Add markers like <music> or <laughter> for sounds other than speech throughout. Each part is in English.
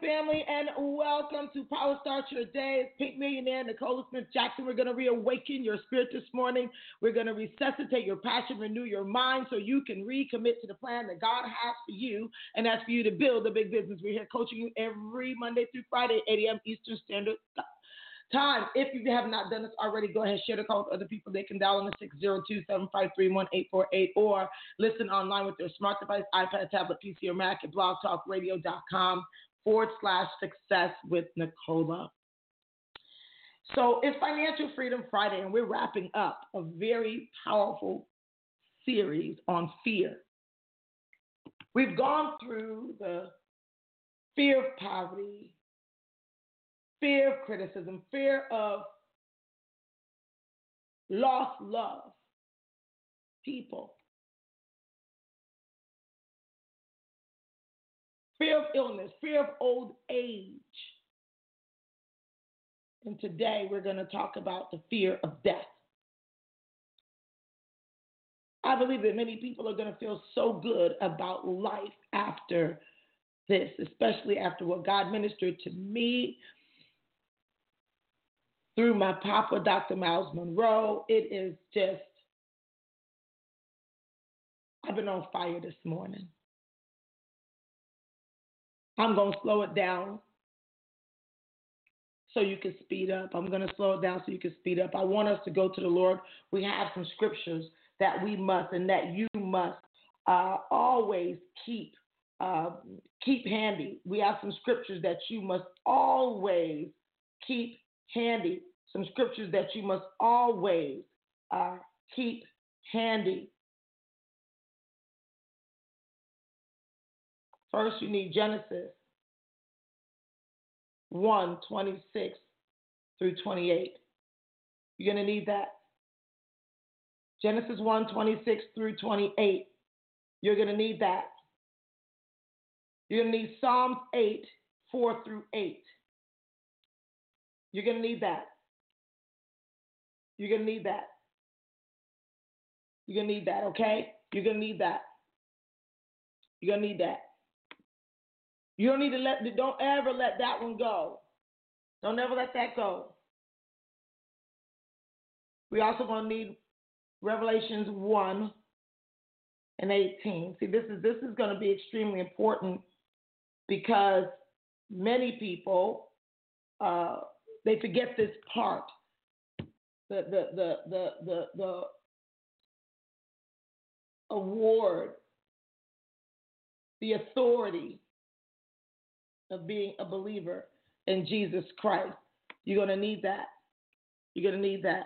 Family, and welcome to Power Start Your Day. It's Pink Millionaire Nicola Smith Jackson. We're going to reawaken your spirit this morning. We're going to resuscitate your passion, renew your mind so you can recommit to the plan that God has for you, and that's for you to build a big business. We're here coaching you every Monday through Friday, 8 a.m. Eastern Standard time. If you have not done this already, go ahead, and share the call with other people. They can dial in the 602 753 1848 or listen online with their smart device, iPad, tablet, PC, or Mac at blogtalkradio.com forward slash success with Nicola. So it's Financial Freedom Friday, and we're wrapping up a very powerful series on fear. We've gone through the fear of poverty, fear of criticism, fear of lost love, people, fear of illness, fear of old age. And today we're going to talk about the fear of death. I believe that many people are going to feel so good about life after this, especially after what God ministered to me through my papa, Dr. Myles Munroe. It is just, I've been on fire this morning. I'm going to slow it down so you can speed up. I'm going to slow it down so you can speed up. I want us to go to the Lord. We have some scriptures that we must and that you must uh, always keep uh, keep handy. We have some scriptures that you must always keep handy. Some scriptures that you must always uh, keep handy. First, you need Genesis 1 26 through 28. You're going to need that. Genesis 1 26 through 28. You're going to need that. You're going to need Psalms 8 4 through 8. You're going to need that. You're going to need that. You're going to need that, okay? You're going to need that. You're going to need that. You don't need to let, don't ever let that one go. Don't ever let that go. We also to need Revelations 1 and 18. See, this is this is going to be extremely important because many people uh, they forget this part. The the the the the, the award, the authority of being a believer in Jesus Christ. You're going to need that. You're going to need that.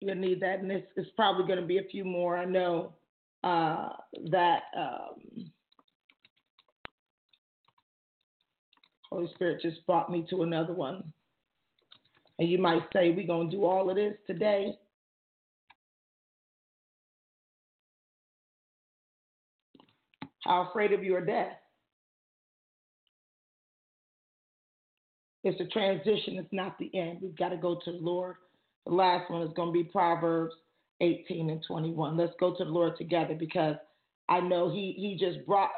You're going to need that. And it's, probably going to be a few more. I know uh, that um, Holy Spirit just brought me to another one. And you might say, we're going to do all of this today. How afraid of your death? It's a transition, it's not the end. We've got to go to the Lord. The last one is going to be Proverbs 18 and 21. Let's go to the Lord together because I know He He just brought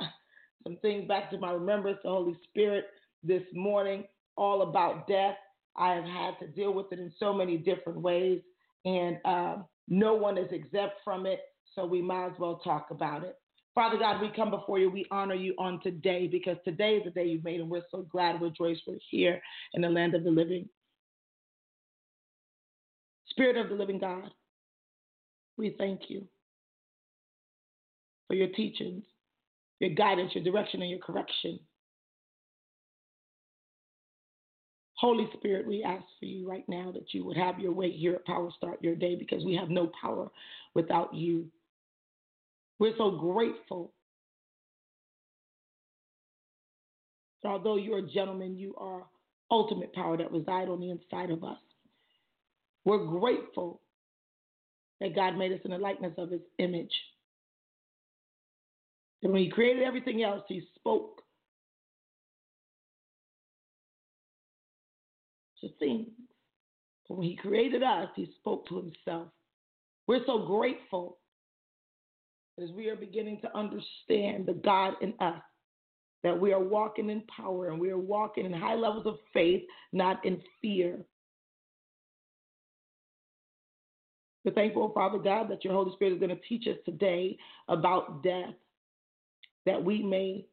some things back to my remembrance, the Holy Spirit, this morning, all about death. I have had to deal with it in so many different ways, and uh, no one is exempt from it, so we might as well talk about it. Father God, we come before you. We honor you on today because today is the day you've made, and we're so glad we're joyous we're here in the land of the living. Spirit of the living God, we thank you for your teachings, your guidance, your direction, and your correction. Holy Spirit, we ask for you right now that you would have your way here at Power Start Your Day because we have no power without you. We're so grateful. So although you're a gentleman, you are ultimate power that resides on the inside of us. We're grateful that God made us in the likeness of his image. And when he created everything else, he spoke to things. But when he created us, he spoke to himself. We're so grateful as we are beginning to understand the God in us, that we are walking in power and we are walking in high levels of faith, not in fear. We're thankful, Father God, that your Holy Spirit is going to teach us today about death, that we may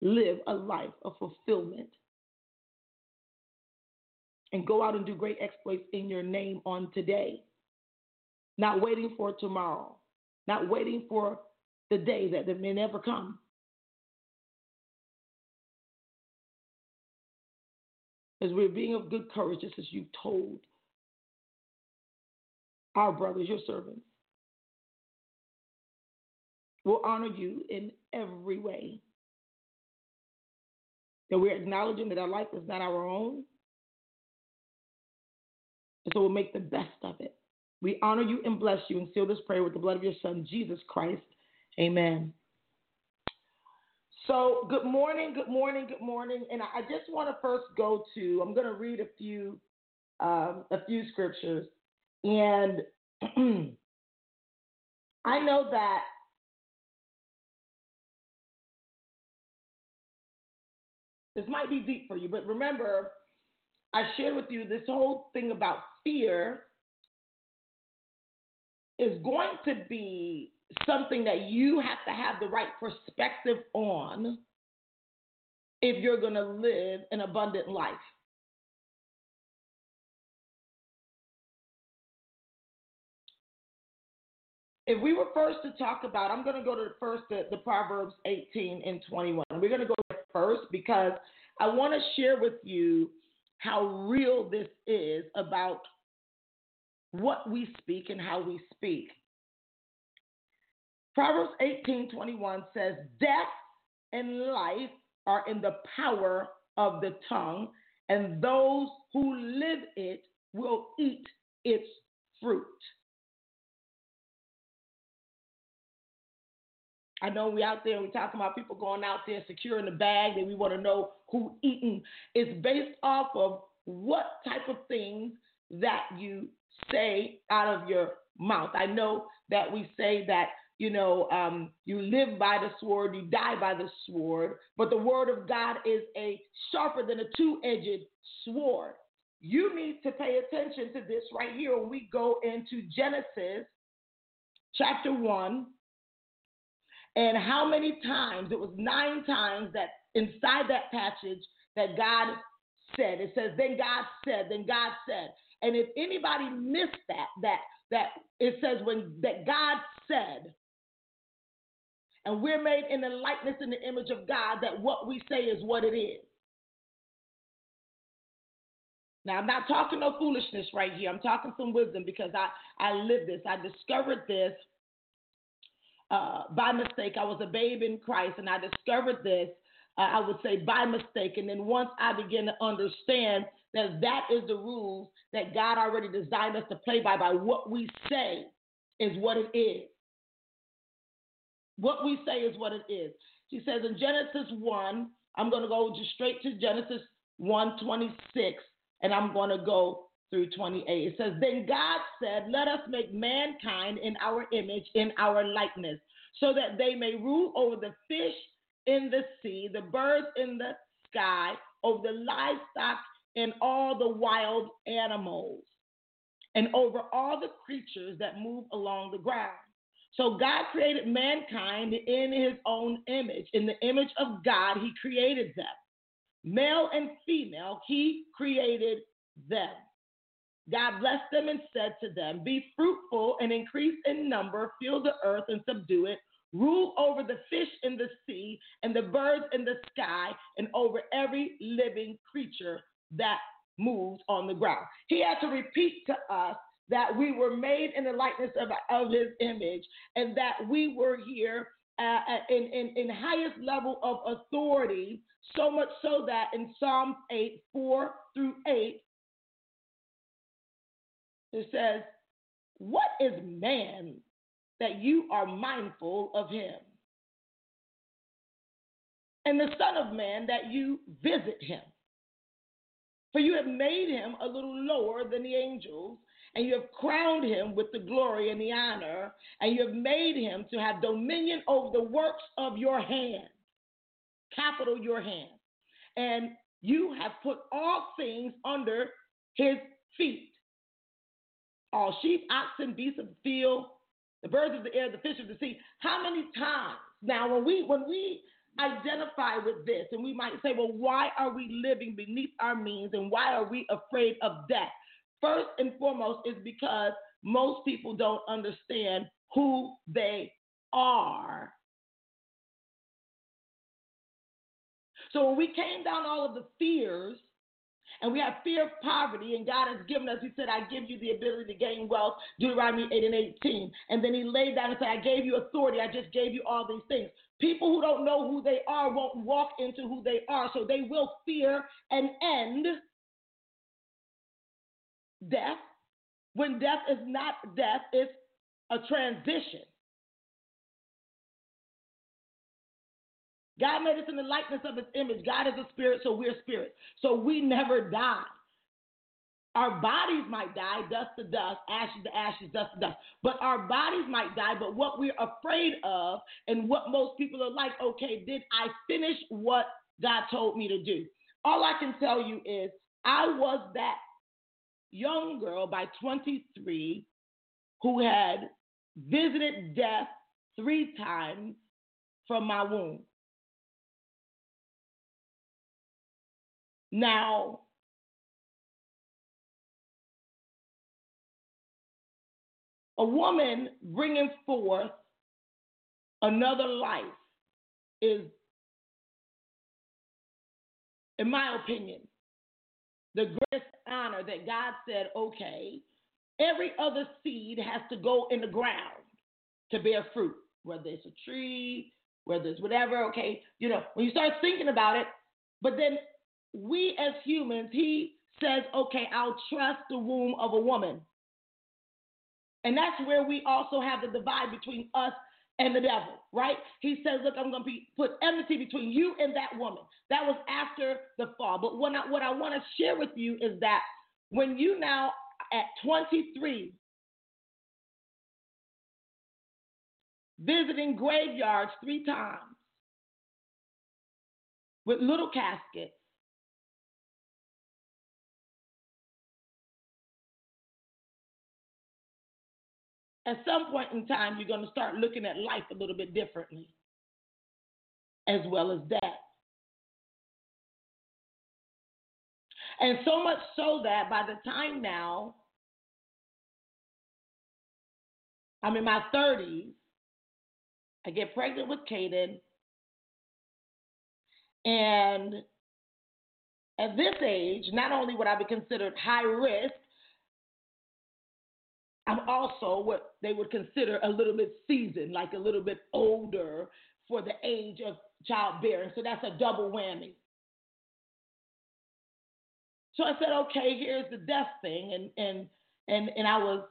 live a life of fulfillment and go out and do great exploits in your name on today, not waiting for tomorrow, not waiting for the day that may never come. As we're being of good courage, just as you've told our brothers, your servants. We'll honor you in every way. That we're acknowledging that our life is not our own. And so we'll make the best of it. We honor you and bless you and seal this prayer with the blood of your Son, Jesus Christ. Amen. So, good morning, good morning, good morning. And I just want to first go to, I'm going to read a few, um, a few scriptures. And <clears throat> I know that this might be deep for you, but remember, I shared with you this whole thing about fear is going to be something that you have to have the right perspective on if you're going to live an abundant life. If we were first to talk about, I'm going to go to the first, the, the Proverbs 18 and 21. We're going to go first because I want to share with you how real this is about what we speak and how we speak. Proverbs 18:21 says, "Death and life are in the power of the tongue, and those who live it will eat its fruit." I know we out there, we talking about people going out there securing the bag, and we want to know who eating. It's based off of what type of things that you say out of your mouth. I know that we say that you know, um, you live by the sword, you die by the sword, but the word of God is a sharper than a two-edged sword. You need to pay attention to this right here when we go into Genesis chapter 1 and how many times it was nine times that inside that passage that God said it says then God said then God said and if anybody missed that that that it says when that God said and we're made in the likeness and the image of God, that what we say is what it is. Now, I'm not talking no foolishness right here. I'm talking some wisdom because I, I lived this. I discovered this uh, by mistake. I was a babe in Christ, and I discovered this, uh, I would say, by mistake. And then once I began to understand that that is the rules that God already designed us to play by, by what we say is what it is. What we say is what it is. She says in Genesis 1, I'm going to go just straight to Genesis 1 26, and I'm going to go through 28. It says, Then God said, Let us make mankind in our image, in our likeness, so that they may rule over the fish in the sea, the birds in the sky, over the livestock and all the wild animals, and over all the creatures that move along the ground. So God created mankind in his own image. In the image of God, he created them. Male and female, he created them. God blessed them and said to them, Be fruitful and increase in number, fill the earth and subdue it, rule over the fish in the sea and the birds in the sky, and over every living creature that moves on the ground. He had to repeat to us that we were made in the likeness of, of his image and that we were here uh, in, in, in highest level of authority, so much so that in Psalms 8, 4 through 8, it says, What is man that you are mindful of him? And the Son of Man that you visit him. For you have made him a little lower than the angels, and you have crowned him with the glory and the honor, and you have made him to have dominion over the works of your hand. Capital your hand. And you have put all things under his feet all sheep, oxen, beasts of the field, the birds of the air, the fish of the sea. How many times? Now, when we when we identify with this, and we might say, well, why are we living beneath our means and why are we afraid of death? First and foremost is because most people don't understand who they are. So when we came down all of the fears and we have fear of poverty, and God has given us, He said, I give you the ability to gain wealth, Deuteronomy 8 and 18. And then He laid down and said, I gave you authority, I just gave you all these things. People who don't know who they are won't walk into who they are, so they will fear and end death when death is not death, it's a transition. God made us in the likeness of his image. God is a spirit, so we're spirit. So we never die. Our bodies might die, dust to dust, ashes to ashes, dust to dust. But our bodies might die. But what we're afraid of and what most people are like, okay, did I finish what God told me to do? All I can tell you is I was that young girl by 23 who had visited death three times from my womb. Now, a woman bringing forth another life is, in my opinion, the greatest honor that God said, okay, every other seed has to go in the ground to bear fruit, whether it's a tree, whether it's whatever, okay, you know, when you start thinking about it, but then we as humans, he says, okay, I'll trust the womb of a woman. And that's where we also have the divide between us and the devil, right? He says, look, I'm going to be, put enmity between you and that woman. That was after the fall. But I, what I want to share with you is that when you now at 23 visiting graveyards three times with little caskets at some point in time, you're going to start looking at life a little bit differently, as well as death. And so much so that by the time now I'm in my 30s, I get pregnant with Caden. And at this age, not only would I be considered high risk, I'm also what they would consider a little bit seasoned, like a little bit older for the age of childbearing. So that's a double whammy. So I said, okay, here's the death thing, and and and and I was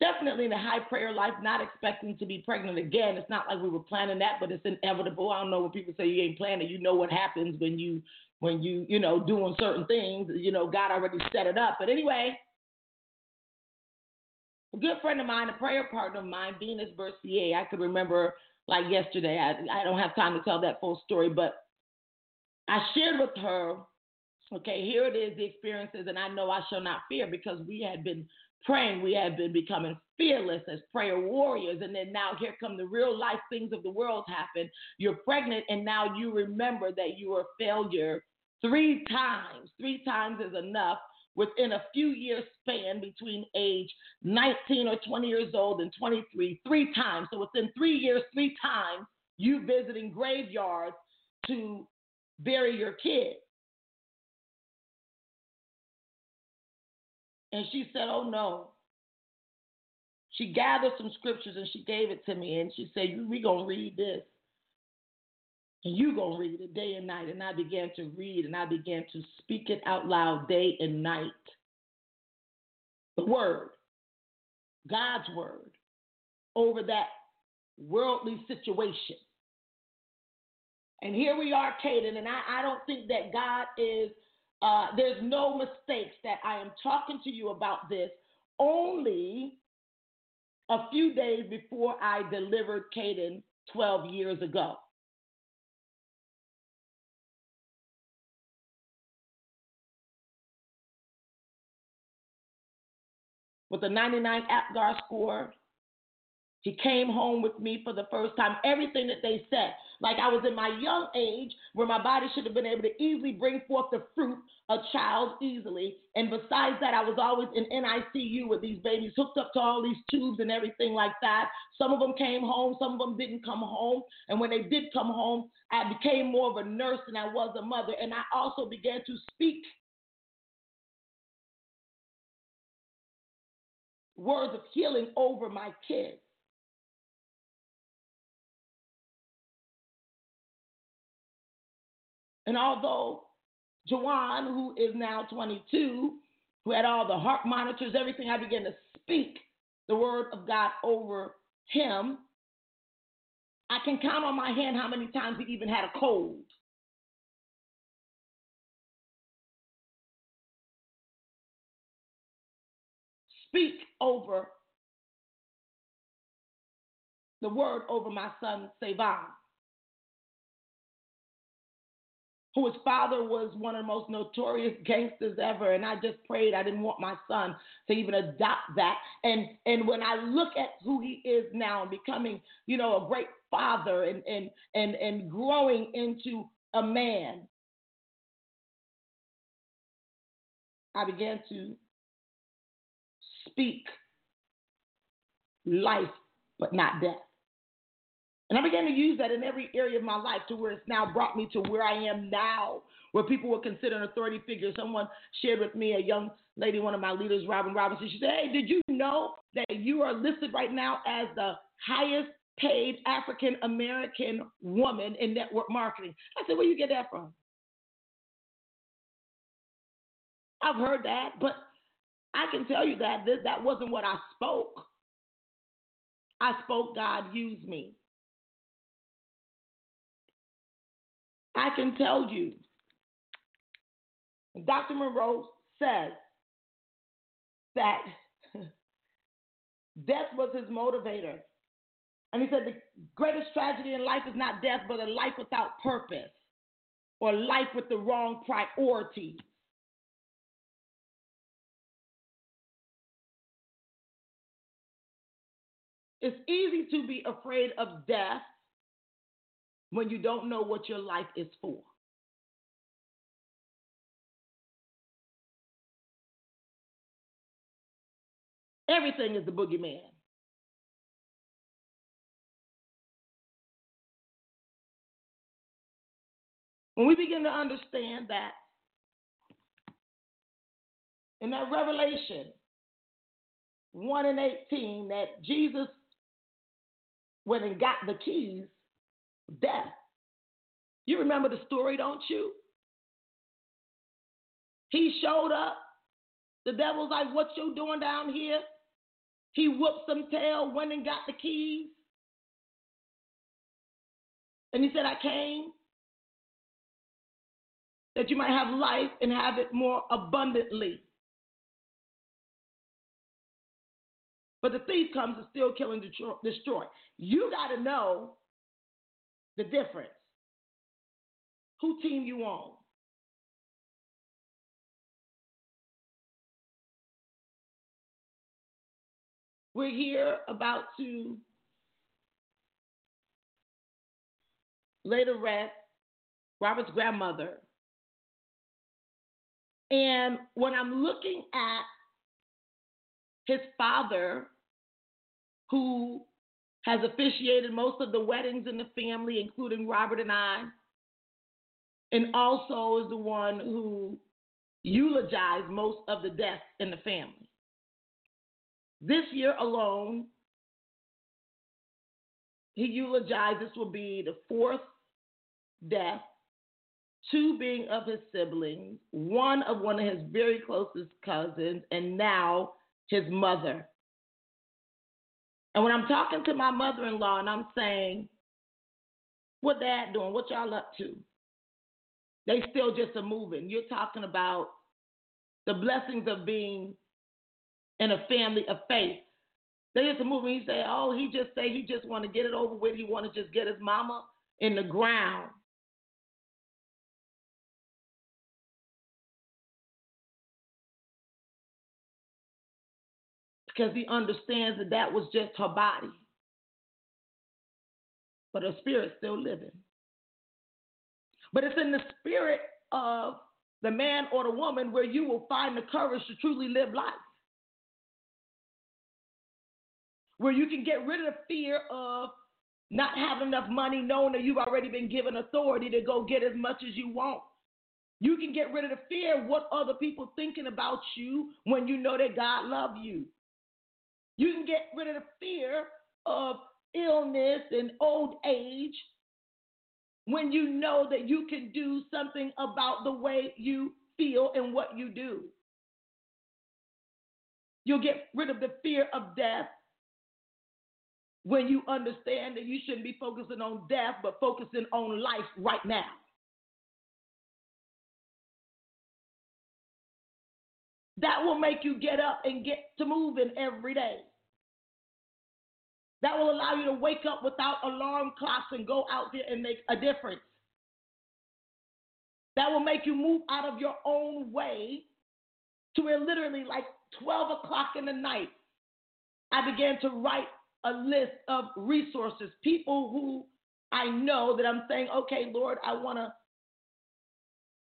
definitely in a high prayer life, not expecting to be pregnant again. It's not like we were planning that, but it's inevitable. I don't know when people say you ain't planning. You know what happens when you when you you know doing certain things. You know God already set it up. But anyway, good friend of mine, a prayer partner of mine, Venus Bercier. I could remember like yesterday. I, I don't have time to tell that full story, but I shared with her, okay, here it is, the experiences, and I know I shall not fear because we had been praying, we had been becoming fearless as prayer warriors, and then now here come the real life things of the world happen. You're pregnant, and now you remember that you were a failure three times. Three times is enough within a few years span between age 19 or 20 years old and 23, three times. So within three years, three times, you visiting graveyards to bury your kid. And she said, Oh no. she gathered some scriptures and she gave it to me and she said, We're going to read this. And you going to read it day and night. And I began to read and I began to speak it out loud day and night. The word, God's word, over that worldly situation. And here we are, Caden, and I, I don't think that God is, uh, there's no mistakes that I am talking to you about this only a few days before I delivered Caden 12 years ago. With a 99 APGAR score, he came home with me for the first time. Everything that they said, like I was in my young age where my body should have been able to easily bring forth the fruit a child easily. And besides that, I was always in NICU with these babies hooked up to all these tubes and everything like that. Some of them came home, some of them didn't come home. And when they did come home, I became more of a nurse than I was a mother. And I also began to speak words of healing over my kids. And although Jawan, who is now 22, who had all the heart monitors, everything, I began to speak the word of God over him. I can count on my hand how many times he even had a cold. Speak over the word over my son, Savon. whose father was one of the most notorious <laughs> gangsters ever. And I just prayed I didn't want my son to even adopt that. And and when I look at who he is now and becoming, you know, a great father and and and and growing into a man, I began to speak life, but not death. And I began to use that in every area of my life to where it's now brought me to where I am now, where people were consider an authority figure. Someone shared with me, a young lady, one of my leaders, Robin Robinson. She said, Hey, did you know that you are listed right now as the highest paid African American woman in network marketing? I said, Where you get that from? I've heard that, but I can tell you that this, that wasn't what I spoke. I spoke, God use me. I can tell you, Dr. Munroe says that <laughs> death was his motivator. And he said the greatest tragedy in life is not death, but a life without purpose or life with the wrong priorities. It's easy to be afraid of death when you don't know what your life is for. Everything is the boogeyman. When we begin to understand that in that Revelation 1 and 18, that Jesus went and got the keys death. You remember the story, don't you? He showed up. The devil's like, What you doing down here? He whooped some tail, went and got the keys. And he said, I came that you might have life and have it more abundantly. But the thief comes to steal, kill, and destroy. You got to know the difference. Who team you on? We're here about to lay to rest Robert's grandmother. And when I'm looking at his father, who has officiated most of the weddings in the family, including Robert and I, and also is the one who eulogized most of the deaths in the family. This year alone, he eulogized this will be the fourth death, two being of his siblings, one of one of his very closest cousins, and now his mother. And when I'm talking to my mother in law and I'm saying, What dad doing? What y'all up to? They still just a moving. You're talking about the blessings of being in a family of faith. They just a moving. He say, "Oh, he just say he just want to get it over with. He want to just get his mama in the ground." Because he understands that that was just her body, but her spirit's still living. But it's in the spirit of the man or the woman where you will find the courage to truly live life. Where you can get rid of the fear of not having enough money, knowing that you've already been given authority to go get as much as you want. You can get rid of the fear of what other people thinking about you when you know that God love you. You can get rid of the fear of illness and old age when you know that you can do something about the way you feel and what you do. You'll get rid of the fear of death when you understand that you shouldn't be focusing on death, but focusing on life right now. That will make you get up and get to moving every day. That will allow you to wake up without alarm clocks and go out there and make a difference. That will make you move out of your own way to where literally, like 12 o'clock in the night, I began to write a list of resources, people who I know that I'm saying, okay, Lord, I want to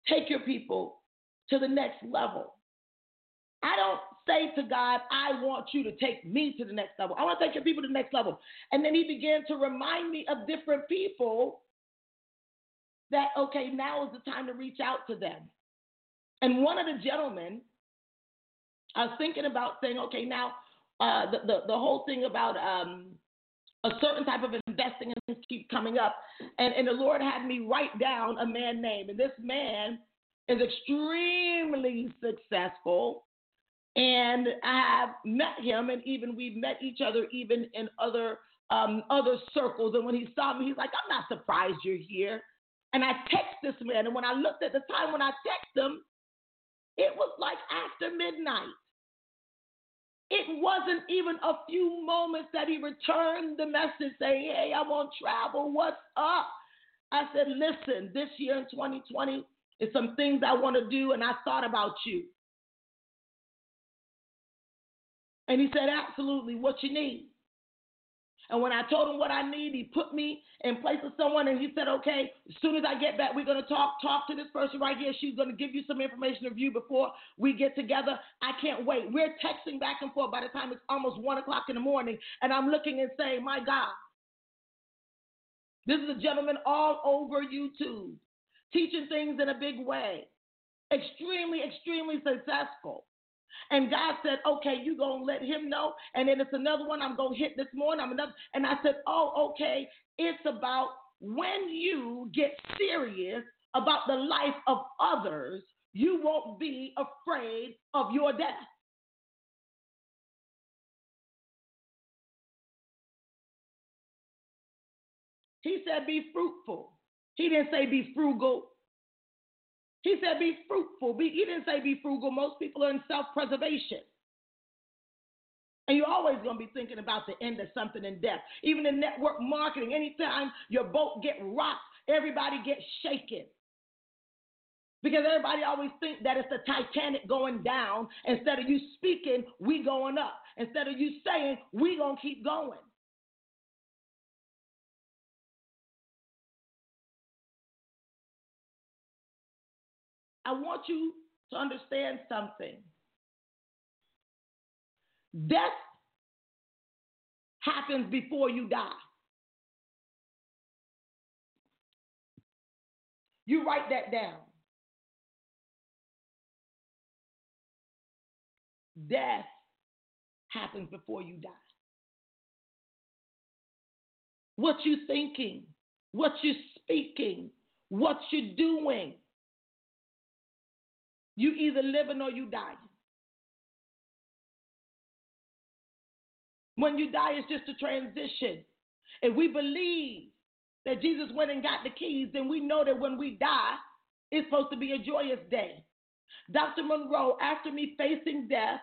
take your people to the next level. I don't say to God, I want you to take me to the next level. I want to take your people to the next level. And then he began to remind me of different people that, okay, now is the time to reach out to them. And one of the gentlemen, I was thinking about saying, okay, now uh, the, the, the whole thing about um, a certain type of investing and keep coming up. And, and the Lord had me write down a man name. And this man is extremely successful and I have met him, and even we've met each other even in other um, other circles. And when he saw me, he's like, "I'm not surprised you're here." And I text this man, and when I looked at the time when I text him, it was like after midnight. It wasn't even a few moments that he returned the message saying, Hey, I'm on travel. What's up? I said, Listen, this year in 2020 is some things I want to do, and I thought about you. And he said, Absolutely, what you need. And when I told him what I need, he put me in place of someone and he said, Okay, as soon as I get back, we're to talk, talk to this person right here. She's to give you some information of you before we get together. I can't wait. We're texting back and forth by the time it's almost one o'clock in the morning. And I'm looking and saying, My God, this is a gentleman all over YouTube, teaching things in a big way, extremely, extremely successful. And God said, okay, you're going to let him know. And then it's another one I'm going to hit this morning. I'm another. And I said, oh, okay. It's about when you get serious about the life of others, you won't be afraid of your death. He said, be fruitful. He didn't say be frugal. He said, be fruitful. Be, he didn't say be frugal. Most people are in self preservation. And you're always going to be thinking about the end of something in death. Even in network marketing, anytime your boat get rocked, everybody gets shaken. Because everybody always think that it's the Titanic going down. Instead of you speaking, we going up. Instead of you saying, we going to keep going. I want you to understand something. Death happens before you die. You write that down. Death happens before you die. what you're thinking, what you're speaking, what you're doing. You either living or you dying. When you die, it's just a transition. If we believe that Jesus went and got the keys, then we know that when we die, it's supposed to be a joyous day. Dr. Munroe, after me facing death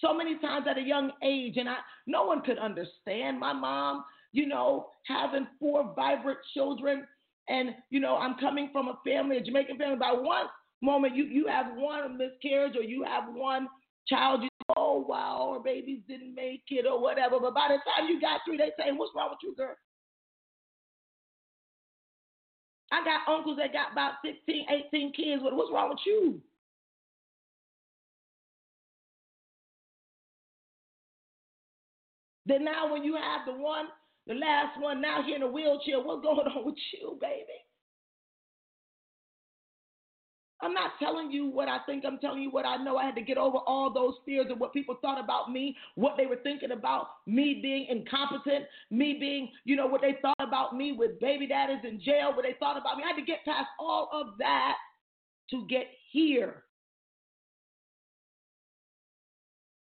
so many times at a young age, and I no one could understand my mom, you know, having four vibrant children, and you know, I'm coming from a family, a Jamaican family. By one moment, you you have one miscarriage or you have one child, you oh wow, our babies didn't make it or whatever. But by the time you got three, they say, What's wrong with you, girl? I got uncles that got about 16, 18 kids. What's wrong with you? Then now when you have the one, the last one now here in a wheelchair, what's going <laughs> on with you, baby? I'm not telling you what I think. I'm telling you what I know. I had to get over all those fears of what people thought about me, what they were thinking about me being incompetent, me being, you know, what they thought about me with baby daddies in jail, what they thought about me. I had to get past all of that to get here.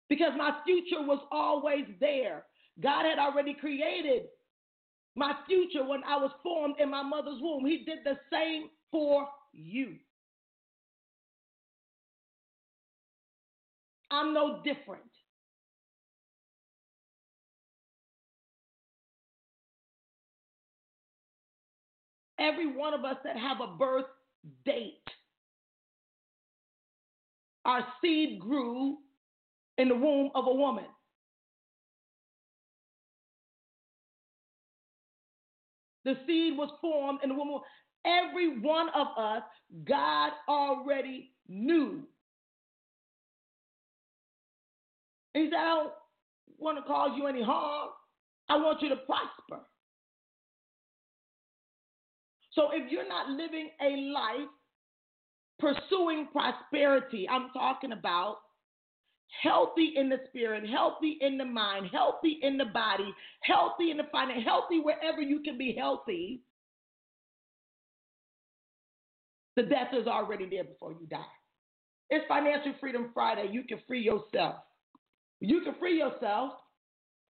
Because my future was always there. God had already created my future when I was formed in my mother's womb. He did the same for you. I'm no different. Every one of us that have a birth date, our seed grew in the womb of a woman. The seed was formed in the womb. Every one of us, God already knew he said, I don't want to cause you any harm. I want you to prosper. So if you're not living a life pursuing prosperity, I'm talking about healthy in the spirit, healthy in the mind, healthy in the body, healthy in the finance, healthy wherever you can be healthy, the death is already there before you die. It's Financial Freedom Friday. You can free yourself. You can free yourself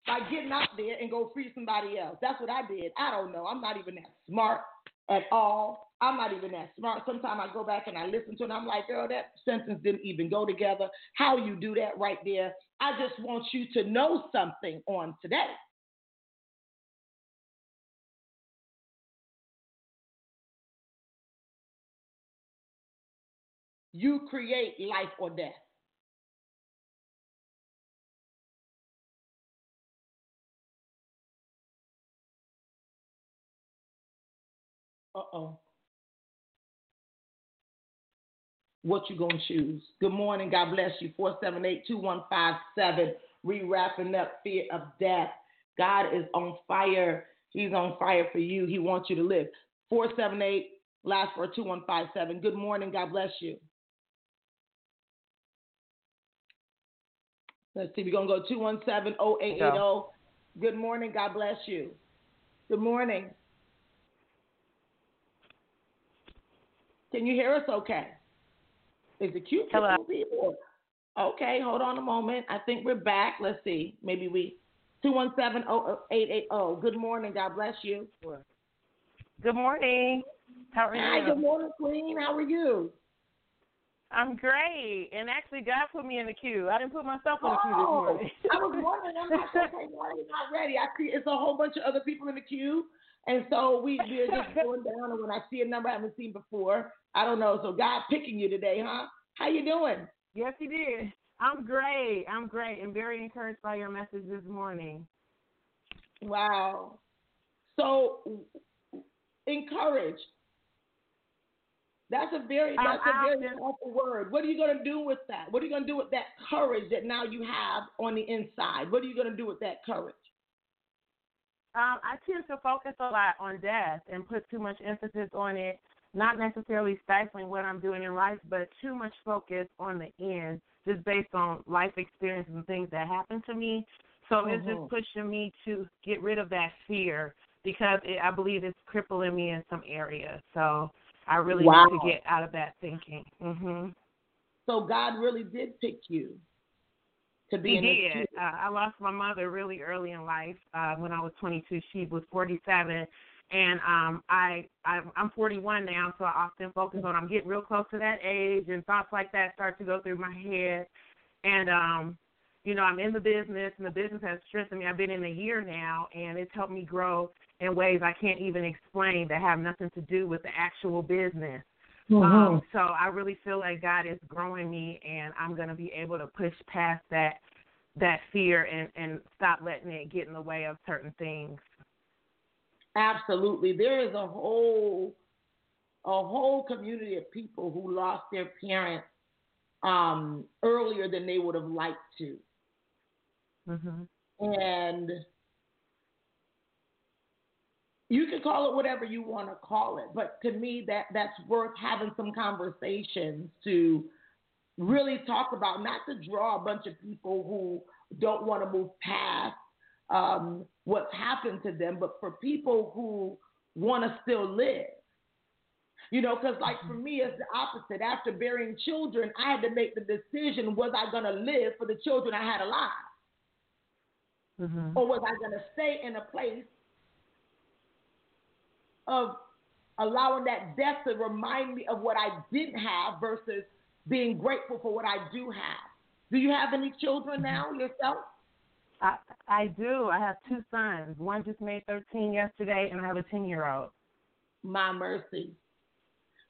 by getting out there and go free somebody else. That's what I did. I don't know. I'm not even that smart at all. I'm not even that smart. Sometimes I go back and I listen to it. I'm like, girl, that sentence didn't even go together. How you do that right there? I just want you to know something on today. You create life or death. Uh oh. What you gonna choose? Good morning. God bless you. 478-2157. Re-wrapping up fear of death. God is on fire. He's on fire for you. He wants you to live. 478 last for 2157. Good morning. God bless you. Let's see. We're going to go 217 0880. Good morning. God bless you. Good morning. Can you hear us okay? Is it cute Hello. people? Okay, hold on a moment. I think we're back. Let's see. Maybe we 217-0880. Good morning. God bless you. Good morning. How are Hi, you? Hi, good morning, Queen. How are you? I'm great. And actually, God put me in the queue. I didn't put myself in the queue this Oh, morning. I was <laughs> wondering. I'm like, okay, why are you not ready? I see it's a whole bunch of other people in the queue. And so we, we're just <laughs> going down, and when I see a number I haven't seen before, I don't know. So God picking you today, huh? How you doing? yes, He did. I'm great. I'm great and very encouraged by your message this morning. Wow. So encouraged. That's a very Um, that's a I very powerful word. What are you gonna do with that? What are you gonna do with that courage that now you have on the inside? What are you gonna do with that courage? Um, I tend to focus a lot on death and put too much emphasis on it, not necessarily stifling what I'm doing in life, but too much focus on the end, just based on life experiences and things that happen to me. So mm-hmm. it's just pushing me to get rid of that fear because it, I believe it's crippling me in some areas. So I really wow. need to get out of that thinking. Mhm. So God really did pick you to be. He did. Uh, I lost my mother really early in life. Uh, when I was 22, she was 47, and um, I, I I'm 41 now, so I often focus on I'm getting real close to that age, and thoughts like that start to go through my head, and um, you know I'm in the business, and the business has strengthened me. I've been in a year now, and it's helped me grow in ways I can't even explain that have nothing to do with the actual business. Mm-hmm. Um, so I really feel like God is growing me, and I'm going to be able to push past that that fear and and stop letting it get in the way of certain things. Absolutely, there is a whole a whole community of people who lost their parents um, earlier than they would have liked to, mm-hmm. and you can call it whatever you want to call it, but to me that that's worth having some conversations to really talk about, not to draw a bunch of people who don't want to move past um, what's happened to them, but for people who want to still live. You know, because like for me, it's the opposite. After bearing children, I had to make the decision: was I going to live for the children I had alive, mm-hmm. or was I going to stay in a place of allowing that death to remind me of what I didn't have versus being grateful for what I do have. Do you have any children mm-hmm. now yourself? I I do. I have two sons. One just made 13 yesterday, and I have a 10 year old. My mercy.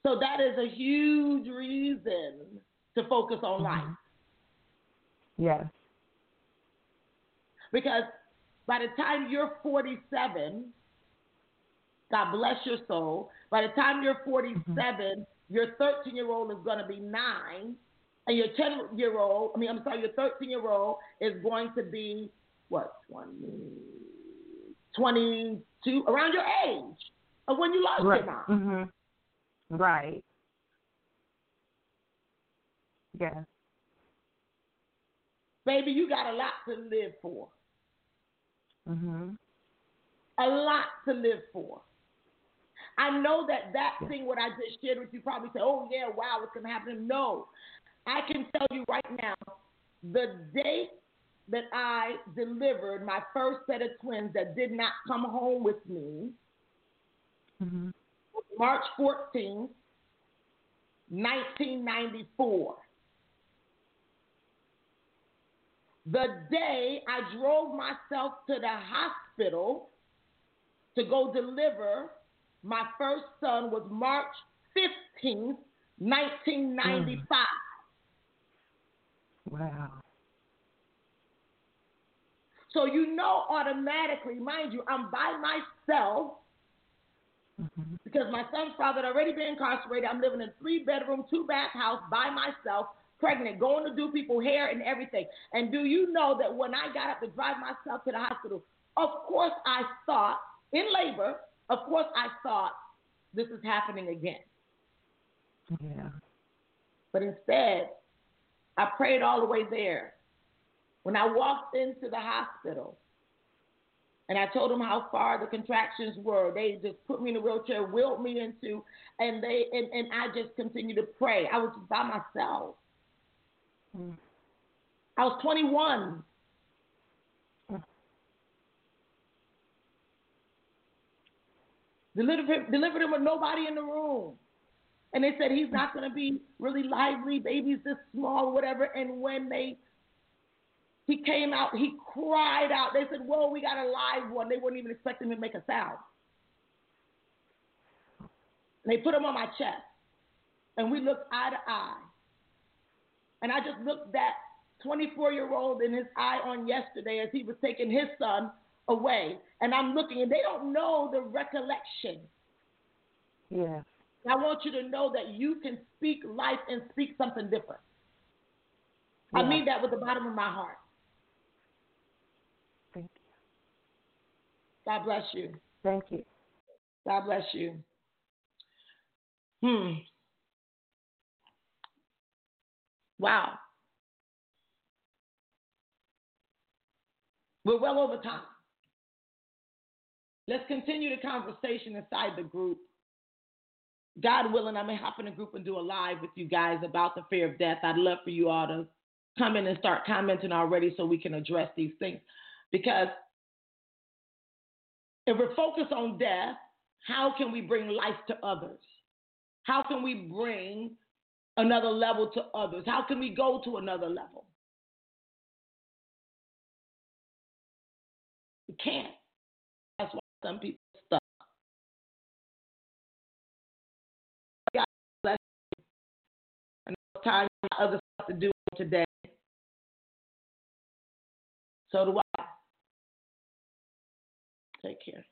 So that is a huge reason to focus on mm-hmm. life. Yes. Because by the time you're 47, God bless your soul. By the time you're 47, mm-hmm. your 13 year old is going to be nine, and your 10 year old, I mean, I'm sorry, your 13 year old is going to be what, 20, 22, around your age of when you lost right. your mom. Mm-hmm. Right. Yes. Baby, you got a lot to live for. Mm-hmm. A lot to live for. I know that that thing, what I just shared with you, probably say, oh, yeah, wow, what's going to happen. No. I can tell you right now, the day that I delivered my first set of twins that did not come home with me, mm-hmm. March 14th, 1994. The day I drove myself to the hospital to go deliver my first son was March 15th, 1995. Mm. Wow. So you know automatically, mind you, I'm by myself mm-hmm. because my son's father had already been incarcerated. I'm living in a three bedroom, two bath house by myself, pregnant, going to do people hair and everything. And do you know that when I got up to drive myself to the hospital, of course I thought in labor of course, I thought this is happening again. Yeah. But instead, I prayed all the way there. When I walked into the hospital and I told them how far the contractions were, they just put me in a wheelchair, wheeled me into, and they and, and I just continued to pray. I was by myself. Mm. I was 21. Delivered him, delivered him with nobody in the room. And they said he's not going to be really lively, baby's this small, whatever. And when they he came out, he cried out. They said, Whoa, we got a live one. They weren't even expecting him to make a sound. And they put him on my chest. And we looked eye to eye. And I just looked that 24 year old in his eye on yesterday as he was taking his son away. And I'm looking, and they don't know the recollection. Yeah. I want you to know that you can speak life and speak something different. Yeah. I mean that with the bottom of my heart. Thank you. God bless you. Thank you. God bless you. Hmm. Wow. We're well over time. Let's continue the conversation inside the group. God willing, I may hop in a group and do a live with you guys about the fear of death. I'd love for you all to come in and start commenting already so we can address these things. Because if we're focused on death, how can we bring life to others? How can we bring another level to others? How can we go to another level? We can't. Some people stuck. God bless you. I know time other stuff to do today. So do I. Take care.